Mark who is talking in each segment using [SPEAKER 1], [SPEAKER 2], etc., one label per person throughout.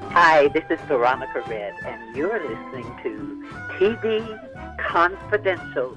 [SPEAKER 1] Hi, this is Veronica Red, and you're listening to TV Confidential.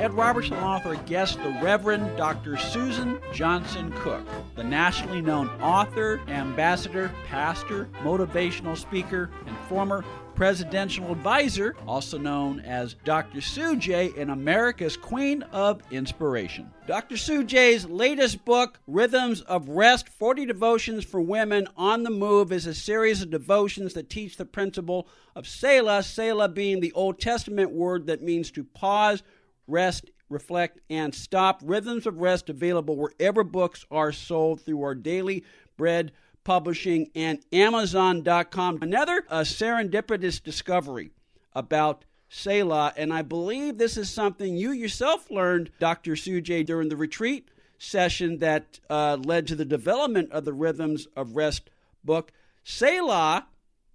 [SPEAKER 2] Ed Robertson author guest the Reverend Dr. Suzan Johnson Cook, the nationally known author, ambassador, pastor, motivational speaker, and former presidential advisor, also known as Dr. Sujay. and America's Queen of Inspiration. Dr. Sujay's latest book, Rhythms of Rest 40 Devotions for Women on the Move, is a series of devotions that teach the principle of Selah, Selah being the Old Testament word that means to pause, rest, reflect, and stop. Rhythms of Rest available wherever books are sold through our daily bread Publishing, and Amazon.com. Another a serendipitous discovery about Selah, and I believe this is something you yourself learned, Dr. Sujay, during the retreat session that uh, led to the development of the Rhythms of Rest book. Selah,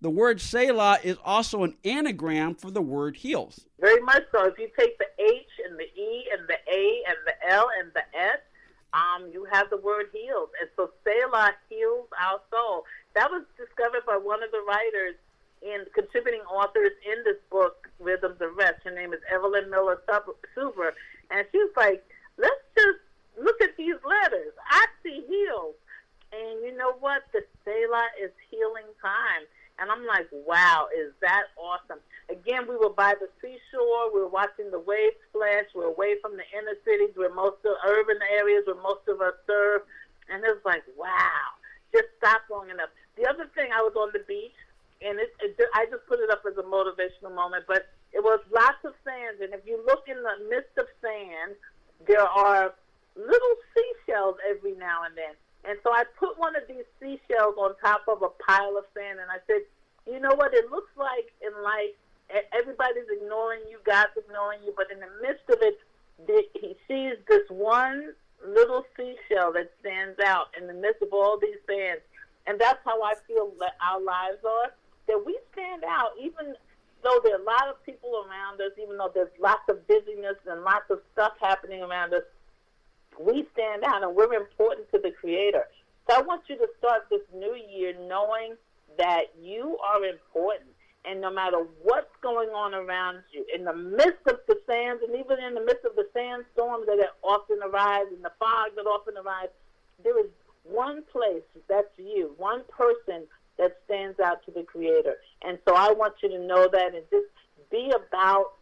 [SPEAKER 2] the word Selah is also an anagram for the word heals.
[SPEAKER 3] Very much so. If you take the H and the E and the A and the L and the S, um, you have the word healed. And so Selah heals our soul. That was discovered by one of the writers and contributing authors in this book, Rhythms of Rest. Her name is Evelyn Miller Suber. And she was like, let's just look at these letters. I see heals. And you know what? The Selah is healing time. And I'm like, wow, is that awesome? Again, we were by the seashore. We were watching the waves splash. We're away from the inner cities where most of urban areas where most of us serve. And it was like, wow, just stop long enough. The other thing, I was on the beach, and it, it, I just put it up as a motivational moment, but it was lots of sand. And if you look in the midst of sand, there are little seashells every now and then. And so I put one of these seashells on top of a pile of sand, and I said, you know what? It looks like in life everybody's ignoring you, God's ignoring you, but in the midst of it, he sees this one little seashell that stands out in the midst of all these sands. And that's how I feel that our lives are, that we stand out, even though there are a lot of people around us, even though there's lots of busyness and lots of stuff happening around us, we stand out and we're important to the Creator. So I want you to start this new year knowing that you are important and no matter what's going on around you, in the midst of the sands, and even in the midst of the sandstorms that often arise, and the fog that often arise, there is one place that's you, one person that stands out to the Creator. And so I want you to know that and just be about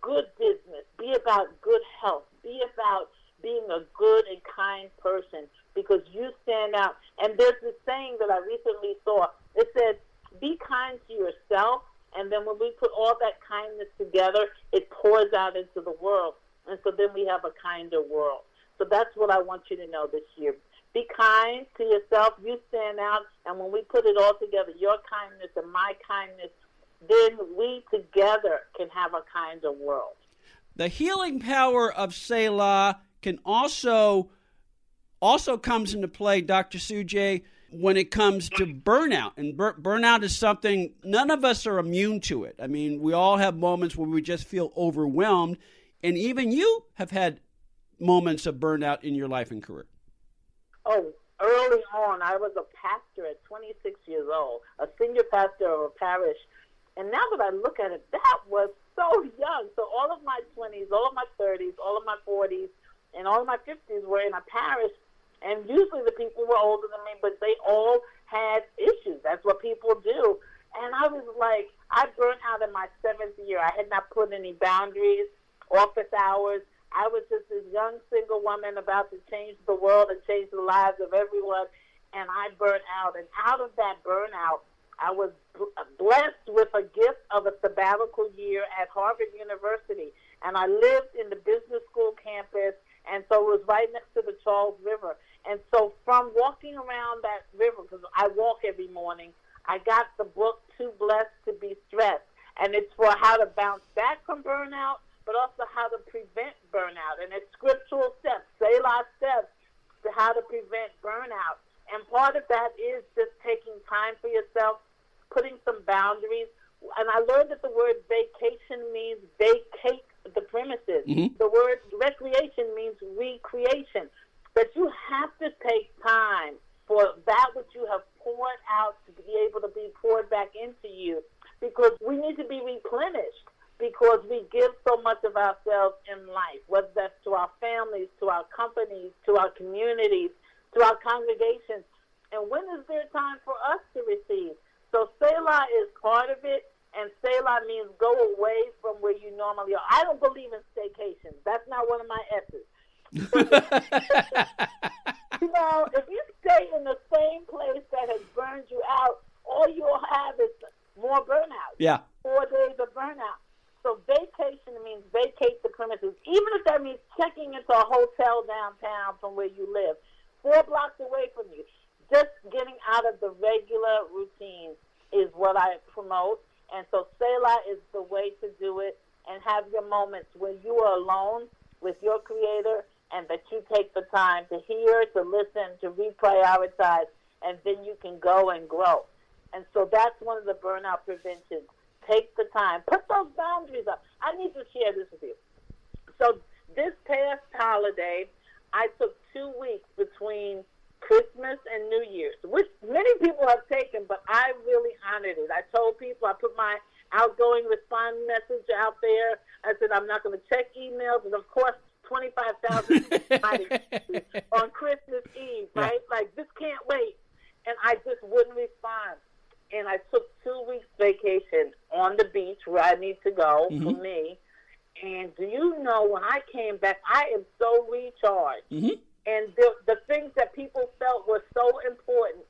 [SPEAKER 3] good business, be about good health, be about being a good and kind person because you stand out. And there's this saying that I recently saw. It says, be kind to yourself, and then when we put all that kindness together, it pours out into the world. And so then we have a kinder world. So that's what I want you to know this year. Be kind to yourself. You stand out. And when we put it all together, your kindness and my kindness, then we together can have a kinder world.
[SPEAKER 2] The healing power of Selah can also also comes into play, Dr. Sujay, when it comes to burnout. And bur- burnout is something none of us are immune to it. I mean, we all have moments where we just feel overwhelmed. And even you have had moments of burnout in your life and career.
[SPEAKER 3] Oh, early on, I was a pastor at 26 years old, a senior pastor of a parish. And now that I look at it, that was so young. So all of my 20s, all of my 30s, all of my 40s, and all my 50s were in a parish and usually the people were older than me, but they all had issues. That's what people do. And I was like, I burnt out in my seventh year. I had not put any boundaries, office hours. I was just this young single woman about to change the world and change the lives of everyone. And I burnt out. And out of that burnout, I was blessed with a gift of a sabbatical year at Harvard University. And I lived in the business school campus. And so it was right next to the Charles River. And so I'm walking around that river because I walk every morning. I got the book Too Blessed to Be Stressed, and it's for how to bounce back from burnout, but also how to prevent burnout. And it's scriptural steps, Selah steps to how to prevent burnout. And part of that is just taking time for yourself, putting some boundaries. And I learned that the word vacation means vacate the premises.
[SPEAKER 2] Mhm.
[SPEAKER 3] The word recreation means recreation. But you have to take time for that which you have poured out to be able to be poured back into you because we need to be replenished because we give so much of ourselves in life, whether that's to our families, to our companies, to our communities, to our congregations. And when is there time for us to receive? So Selah is part of it, and Selah means go away from where you normally are. I don't believe in staycations. That's not one of my S's. You know, if you stay in the same place that has burned you out, all you'll have is more burnout.
[SPEAKER 2] yeah.
[SPEAKER 3] Four days of burnout. So vacation means vacate the premises, even if that means checking into a hotel downtown from where you live, four blocks away from you. Just getting out of the regular routine is what I promote. And so Selah is the way to do it and have your moments when you are alone with your creator and that you take the time to hear, to listen, to reprioritize, and then you can go and grow. And so that's one of the burnout preventions. Take the time. Put those boundaries up. I need to share this with you. So this past holiday, I took two weeks between Christmas and New Year's, which many people have taken, but I really honored it. I told people, I put my outgoing respond message out there. I said, I'm not going to check emails. And of course, 25,000 on Christmas Eve, right? Like, this can't wait. And I just wouldn't respond. And I took two weeks vacation on the beach where I need to go for me. And do you know when I came back, I am so recharged.
[SPEAKER 2] Mhm.
[SPEAKER 3] And the, the things that people felt were so important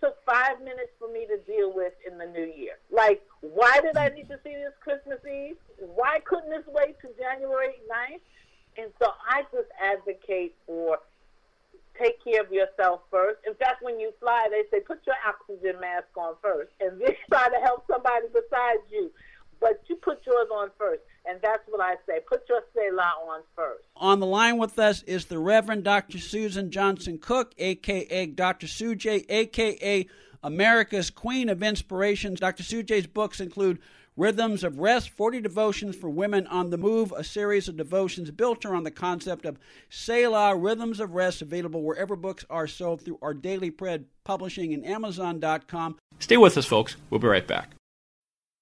[SPEAKER 3] took five minutes for me to deal with in the new year. Like, why did I need to see this Christmas Eve? Why couldn't this wait to January 9th? And so I just advocate for take care of yourself first. In fact, when you fly, they say put your oxygen mask on first and then try to help somebody besides you. But you put yours on first. And that's what I say. Put your Selah on first.
[SPEAKER 2] On the line with us is the Reverend Dr. Suzan Johnson Cook, aka Dr. Sujay, aka America's Queen of Inspirations. Dr. Sujay's books include Rhythms of Rest, 40 Devotions for Women on the Move, a series of devotions built around the concept of Selah, Rhythms of Rest, available wherever books are sold through our Daily Bread Publishing and Amazon.com.
[SPEAKER 4] Stay with us, folks. We'll be right back.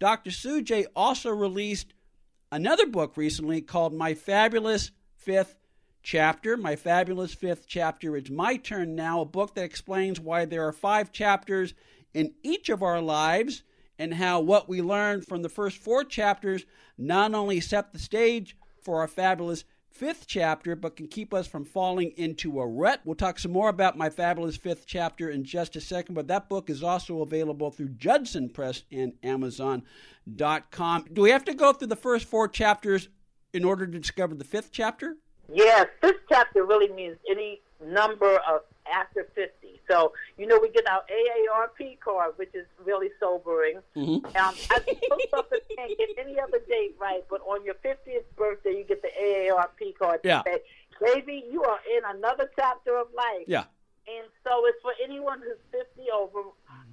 [SPEAKER 2] Dr. Sujay also released another book recently called My Fabulous Fifth Chapter. My Fabulous Fifth Chapter It's My Turn Now, a book that explains why there are five chapters in each of our lives and how what we learned from the first four chapters not only set the stage for our fabulous fifth chapter, but can keep us from falling into a rut. We'll talk some more about my fabulous fifth chapter in just a second, but that book is also available through Judson Press and Amazon.com. Do we have to go through the first four chapters in order to discover the fifth chapter?
[SPEAKER 3] Yes, this chapter really means any number of after 50. So, you know, we get our AARP card, which is really sobering.
[SPEAKER 2] Mm-hmm.
[SPEAKER 3] Um, I can't get any other date right, but on your 50th birthday, you get the AARP card.
[SPEAKER 2] Yeah.
[SPEAKER 3] Say, baby, you are in another chapter of life.
[SPEAKER 2] Yeah.
[SPEAKER 3] And so it's for anyone who's 50 over.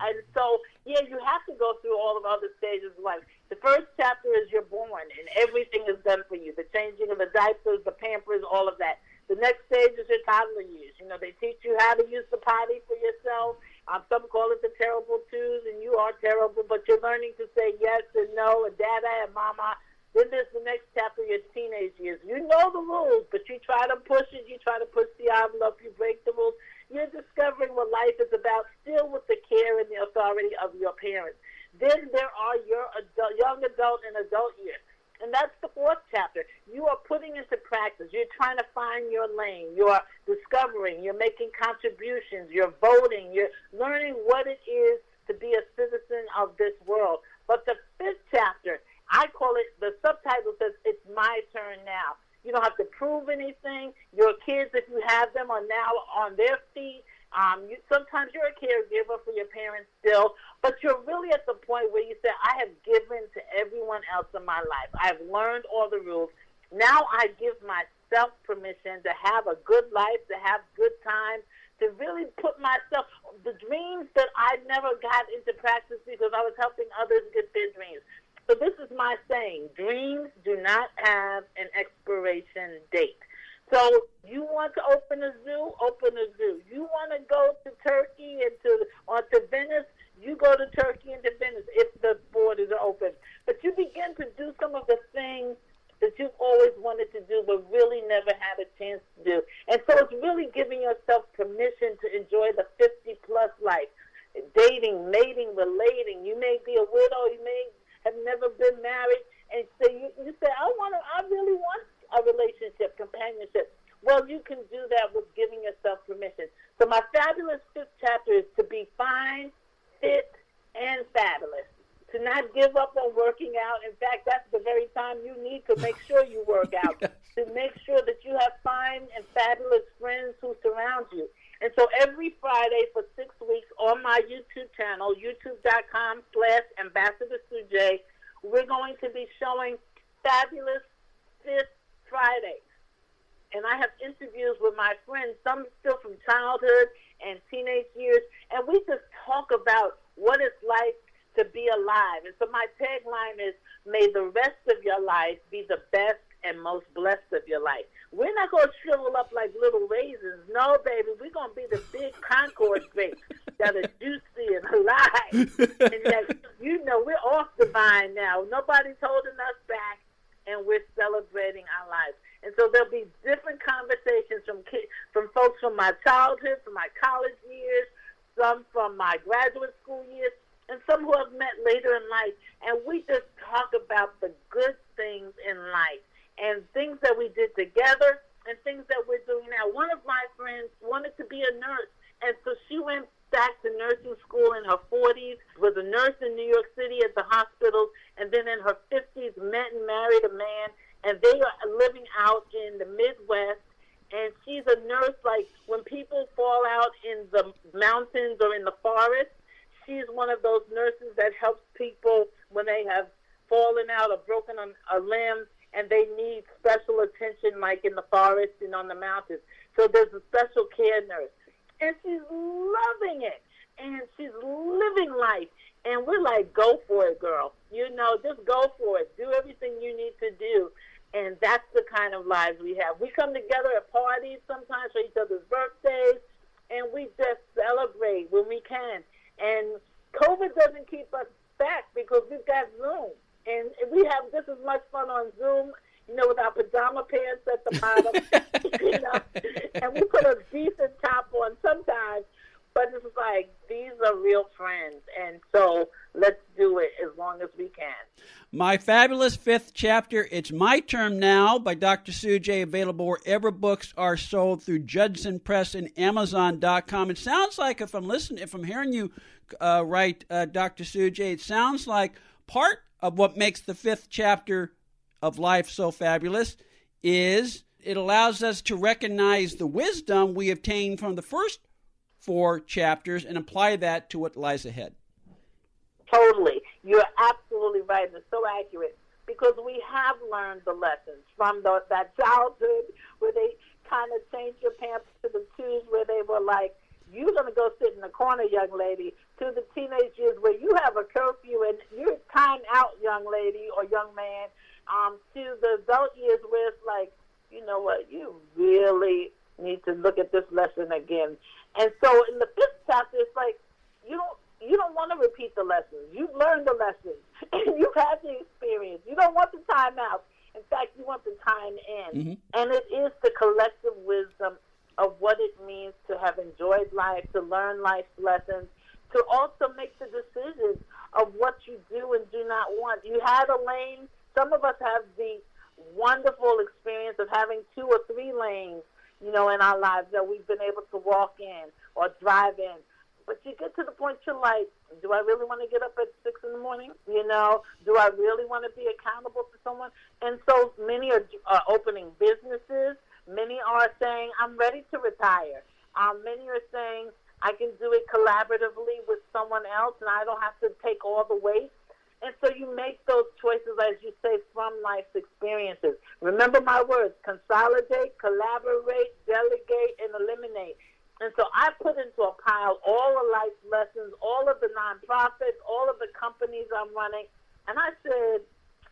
[SPEAKER 3] And so, yeah, you have to go through all of the other stages of life. The first chapter is you're born, and everything is done for you the changing of the diapers, the pampers, all of that. The next stage is your toddler years. You know, they teach you how to use the potty for yourself. Um, some call it the terrible twos, and you are terrible, but you're learning to say yes and no, and dada and mama. Then there's the next chapter, your teenage years. You know the rules, but you try to push it. You try to push the envelope. You break the rules. You're discovering what life is about, still with the care and the authority of your parents. Then there are your adult, young adult and adult years. And that's the fourth chapter. You are putting into practice. You're trying to find your lane. You are discovering. You're making contributions. You're voting. You're learning what it is to be a citizen of this world. But the fifth chapter, I call it, the subtitle says, It's My Turn Now. You don't have to prove anything. Your kids, if you have them, are now on their feet. Um, you, sometimes you're a caregiver for your parents still, but you're really at the point where you say, I have given to everyone else in my life. I've learned all the rules. Now I give myself permission to have a good life, to have good times, to really put myself, the dreams that I never got into practice because I was helping others get their dreams. So this is my saying, dreams do not have an expiration date. So you want to open a zoo, open a zoo. You want to go to Turkey and to or to Venice, you go to Turkey and to Venice if the borders are open. But you begin to do some of the things that you've always wanted to do but really never had a chance to do. And so it's really giving yourself permission to enjoy the 50 plus life. Dating, mating, relating. You may be a widow, you may have never been married, and so you, you say, I want to, I really want a relationship, companionship. Well, you can do that with giving yourself permission. So my fabulous fifth chapter is to be fine, fit, and fabulous. To not give up on working out. In fact, that's the very time you need to make sure you work out. to make sure that you have fine and fabulous friends who surround you. And so every Friday for six weeks on my YouTube channel, youtube.com slash Ambassador Sujay, we're going to be showing fabulous fifth Fridays. And I have interviews with my friends, some still from childhood and teenage years, and we just talk about what it's like to be alive. And so my tagline is, may the rest of your life be the best and most blessed of your life. We're not going to shrivel up like little raisins. No, baby, we're going to be the big Concord grapes that are juicy and alive. and that, you know, we're off the vine now. Nobody's holding us back and we're celebrating our lives. And so there'll be different conversations from kids, from folks from my childhood, from my college years, some from my graduate school years, and some who I've met later in life. And we just talk about the good things in life and things that we did together and things that we're doing now. One of my friends wanted to be a nurse, and so she went back to nursing school in her 40s, was a nurse in New York City at the hospital, and then in her 50s met and married a man, and they are living out in the Midwest. And she's a nurse, like when people fall out in the mountains or in the forest, she's one of those nurses that helps people when they have fallen out or broken a limb and they need special attention, like in the forest and on the mountains. So there's a special care nurse and she's loving it. And she's living life. And we're like go for it girl. You know just go for it. Do everything you need to do. And that's the kind of lives we have. We come together at parties sometimes for each other's birthdays. And we just celebrate when we can. And covid doesn't keep us back because we've got zoom. And we have just as much fun on zoom you know, with our pajama pants at the bottom, you know, and we put a decent top on sometimes, but it's like these are real friends, and so let's do it as long as we can.
[SPEAKER 2] My fabulous fifth chapter, It's My Turn Now by Dr. Sujay, available wherever books are sold through Judson Press and Amazon.com. It sounds like, if I'm listening, if I'm hearing you uh, right, uh, Dr. Sujay, it sounds like part of what makes the fifth chapter of life so fabulous is it allows us to recognize the wisdom we obtained from the first four chapters and apply that to what lies ahead.
[SPEAKER 3] Totally. You're absolutely right. It's so accurate because we have learned the lessons from the, that childhood where they kind of changed your pants to the twos where they were like, you're going to go sit in the corner, young lady, to the teenage years where you have a curfew and you're time out, young lady or young man, um, to the adult years where it's like, you know what, you really need to look at this lesson again. And so in the fifth chapter, it's like you don't you don't want to repeat the lessons. You've learned the lessons. You've had the experience. You don't want the time out. In fact, you want the time in. Mm-hmm. And it is the collective wisdom of what it means to have enjoyed life, to learn life's lessons, to also make the decisions of what you do and do not want. You had a lane. Some of us have the wonderful experience of having two or three lanes, you know, in our lives that we've been able to walk in or drive in. But you get to the point you're like, do I really want to get up at six in the morning? You know, do I really want to be accountable to someone? And so many are, are opening businesses. Many are saying, I'm ready to retire. Um, many are saying, I can do it collaboratively with someone else and I don't have to take all the weight. You make those choices, as you say, from life's experiences. Remember my words consolidate, collaborate, delegate, and eliminate. And so I put into a pile all of life's lessons, all of the nonprofits, all of the companies I'm running. And I said,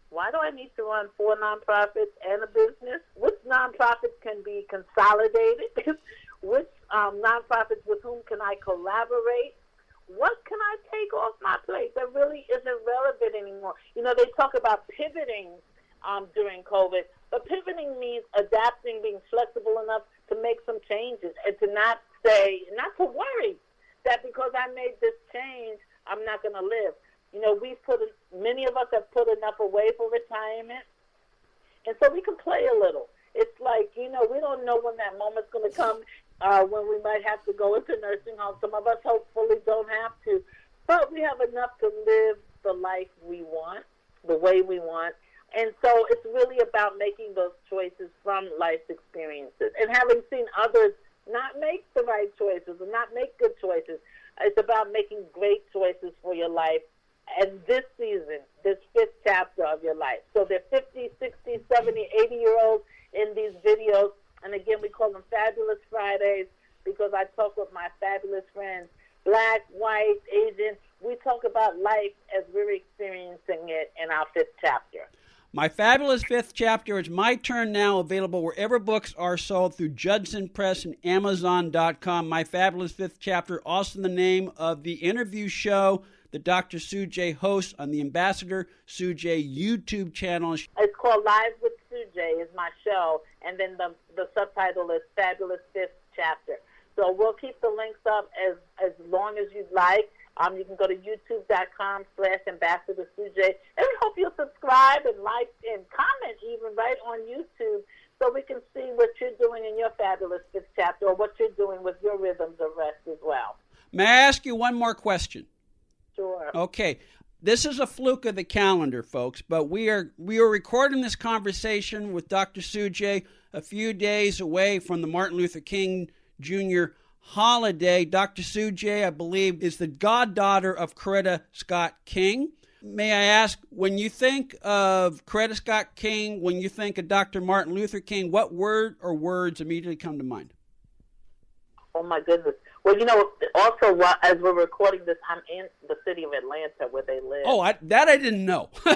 [SPEAKER 3] why do I need to run four nonprofits and a business? Which nonprofits can be consolidated? Which um, nonprofits with whom can I collaborate? What can I take off my plate that really isn't relevant anymore? You know, they talk about pivoting um, during COVID, but pivoting means adapting, being flexible enough to make some changes and to not say, not to worry that because I made this change, I'm not going to live. You know, we've put, many of us have put enough away for retirement. And so we can play a little. It's like, you know, we don't know when that moment's going to come uh, when we might have to go into nursing home. Some of us hopefully don't have to. But we have enough to live the life we want, the way we want. And so it's really about making those choices from life's experiences and having seen others not make the right choices and not make good choices. It's about making great choices for your life and this season, this fifth chapter of your life. So they're 50, 60, 70, 80 year olds in these videos. And again, we call them Fabulous Fridays because I talk with my fabulous friends, black, white, Asian. We talk about life as we're experiencing it in our fifth chapter.
[SPEAKER 2] My Fabulous Fifth Chapter is My Turn Now, available wherever books are sold through Judson Press and Amazon.com. My Fabulous Fifth Chapter, also the name of the interview show that Dr. Sujay hosts on the Ambassador Sujay YouTube channel.
[SPEAKER 3] It's called Live with Sue J is my show, and then the, the subtitle is Fabulous Fifth Chapter. So we'll keep the links up as, as long as you'd like. Um, you can go to youtube.com slash ambassador Suj. And we hope you'll subscribe and like and comment even right on YouTube so we can see what you're doing in your fabulous fifth chapter or what you're doing with your rhythms of rest as well.
[SPEAKER 2] May I ask you one more question?
[SPEAKER 3] Sure.
[SPEAKER 2] Okay. This is a fluke of the calendar, folks, but we are we are recording this conversation with Dr. Sujay a few days away from the Martin Luther King Jr holiday. Dr. J, I believe, is the goddaughter of Coretta Scott King. May I ask, when you think of Coretta Scott King, when you think of Dr. Martin Luther King, what word or words immediately come to mind?
[SPEAKER 3] Oh my goodness. Well, you know, also as we're recording this, I'm in the city of Atlanta where they live.
[SPEAKER 2] Oh, I, that I didn't know.
[SPEAKER 3] yes,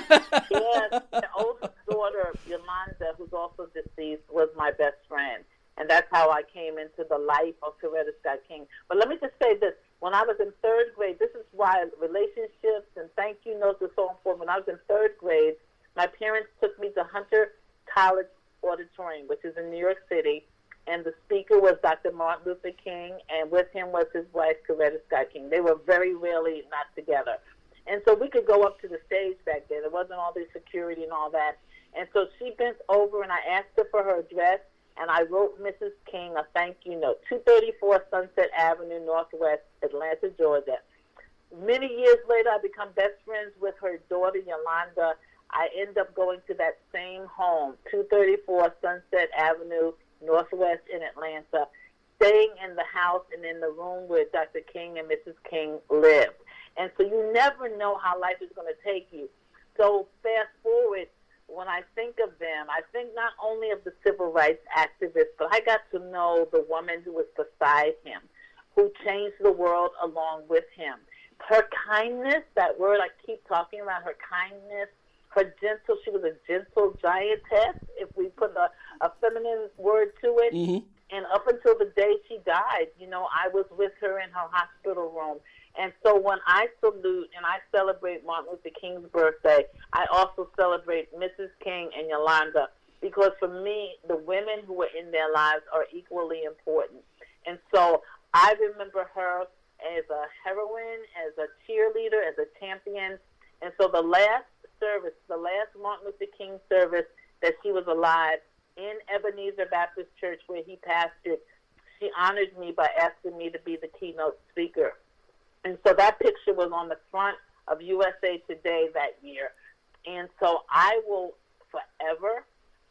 [SPEAKER 3] the oldest daughter, Yolanda, who's also deceased, was my best friend and that's how I came into the life of Coretta Scott King. But let me just say this: when I was in third grade, this is why relationships and thank you notes are so important. When I was in third grade, my parents took me to Hunter College Auditorium, which is in New York City, and the speaker was Dr. Martin Luther King, and with him was his wife Coretta Scott King. They were very rarely not together. And so we could go up to the stage back then. There wasn't all this security and all that. And so she bent over and I asked her for her address and I wrote Mrs. King a thank you note, 234 Sunset Avenue, Northwest Atlanta, Georgia. Many years later, I become best friends with her daughter, Yolanda. I end up going to that same home, 234 Sunset Avenue, Northwest in Atlanta, staying in the house and in the room where Dr. King and Mrs. King lived. And so you never know how life is going to take you. So fast forward when I think of them, I think not only of the civil rights activists, but I got to know the woman who was beside him, who changed the world along with him. Her kindness, that word I keep talking about, her kindness, her gentle, she was a gentle giantess, if we put a, a feminine word to it.
[SPEAKER 2] Mm-hmm.
[SPEAKER 3] And up until the day she died, you know, I was with her in her hospital room. And so when I salute and I celebrate Martin Luther King's birthday, I also celebrate Mrs. King and Yolanda because for me, the women who were in their lives are equally important. And so I remember her as a heroine, as a cheerleader, as a champion. And so the last service, the last Martin Luther King service that she was alive in Ebenezer Baptist Church where he pastored, she honored me by asking me to be the keynote speaker. And so that picture was on the front of USA Today that year. And so I will forever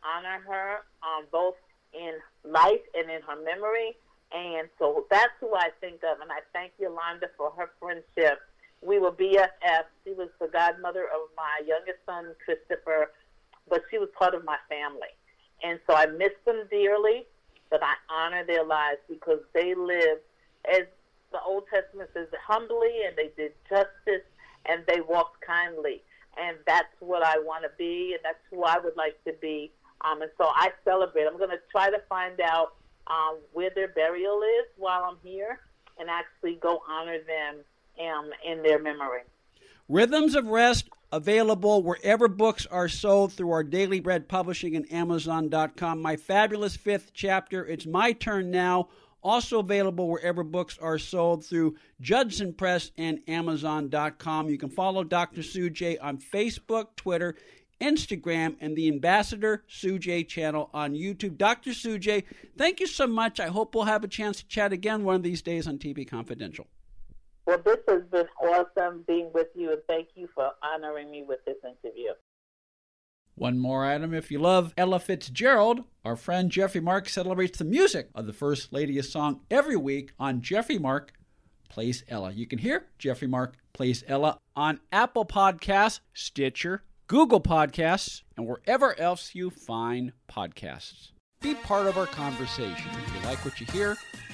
[SPEAKER 3] honor her um, both in life and in her memory. And so that's who I think of. And I thank Yolanda for her friendship. We were BFFs. She was the godmother of my youngest son, Christopher, but she was part of my family. And so I miss them dearly, but I honor their lives because they lived, as the Old Testament says, humbly and they did justice and they walked kindly. And that's what I want to be, and that's who I would like to be. Um, and so I celebrate. I'm going to try to find out um, where their burial is while I'm here and actually go honor them um, in their memory.
[SPEAKER 2] Rhythms of Rest available wherever books are sold through our Daily Bread Publishing and Amazon.com. My fabulous fifth chapter, It's My Turn Now, also available wherever books are sold through Judson Press and Amazon.com. You can follow Dr. J on Facebook, Twitter, Instagram, and the Ambassador J channel on YouTube. Dr. J, thank you so much. I hope we'll have a chance to chat again one of these days on TV Confidential.
[SPEAKER 3] Well, this has been awesome being with you, and thank you for honoring me with this interview.
[SPEAKER 2] One more item if you love Ella Fitzgerald, our friend Jeffrey Mark celebrates the music of the First Lady of Song every week on Jeffrey Mark Plays Ella. You can hear Jeffrey Mark Plays Ella on Apple Podcasts, Stitcher, Google Podcasts, and wherever else you find podcasts. Be part of our conversation. If you like what you hear,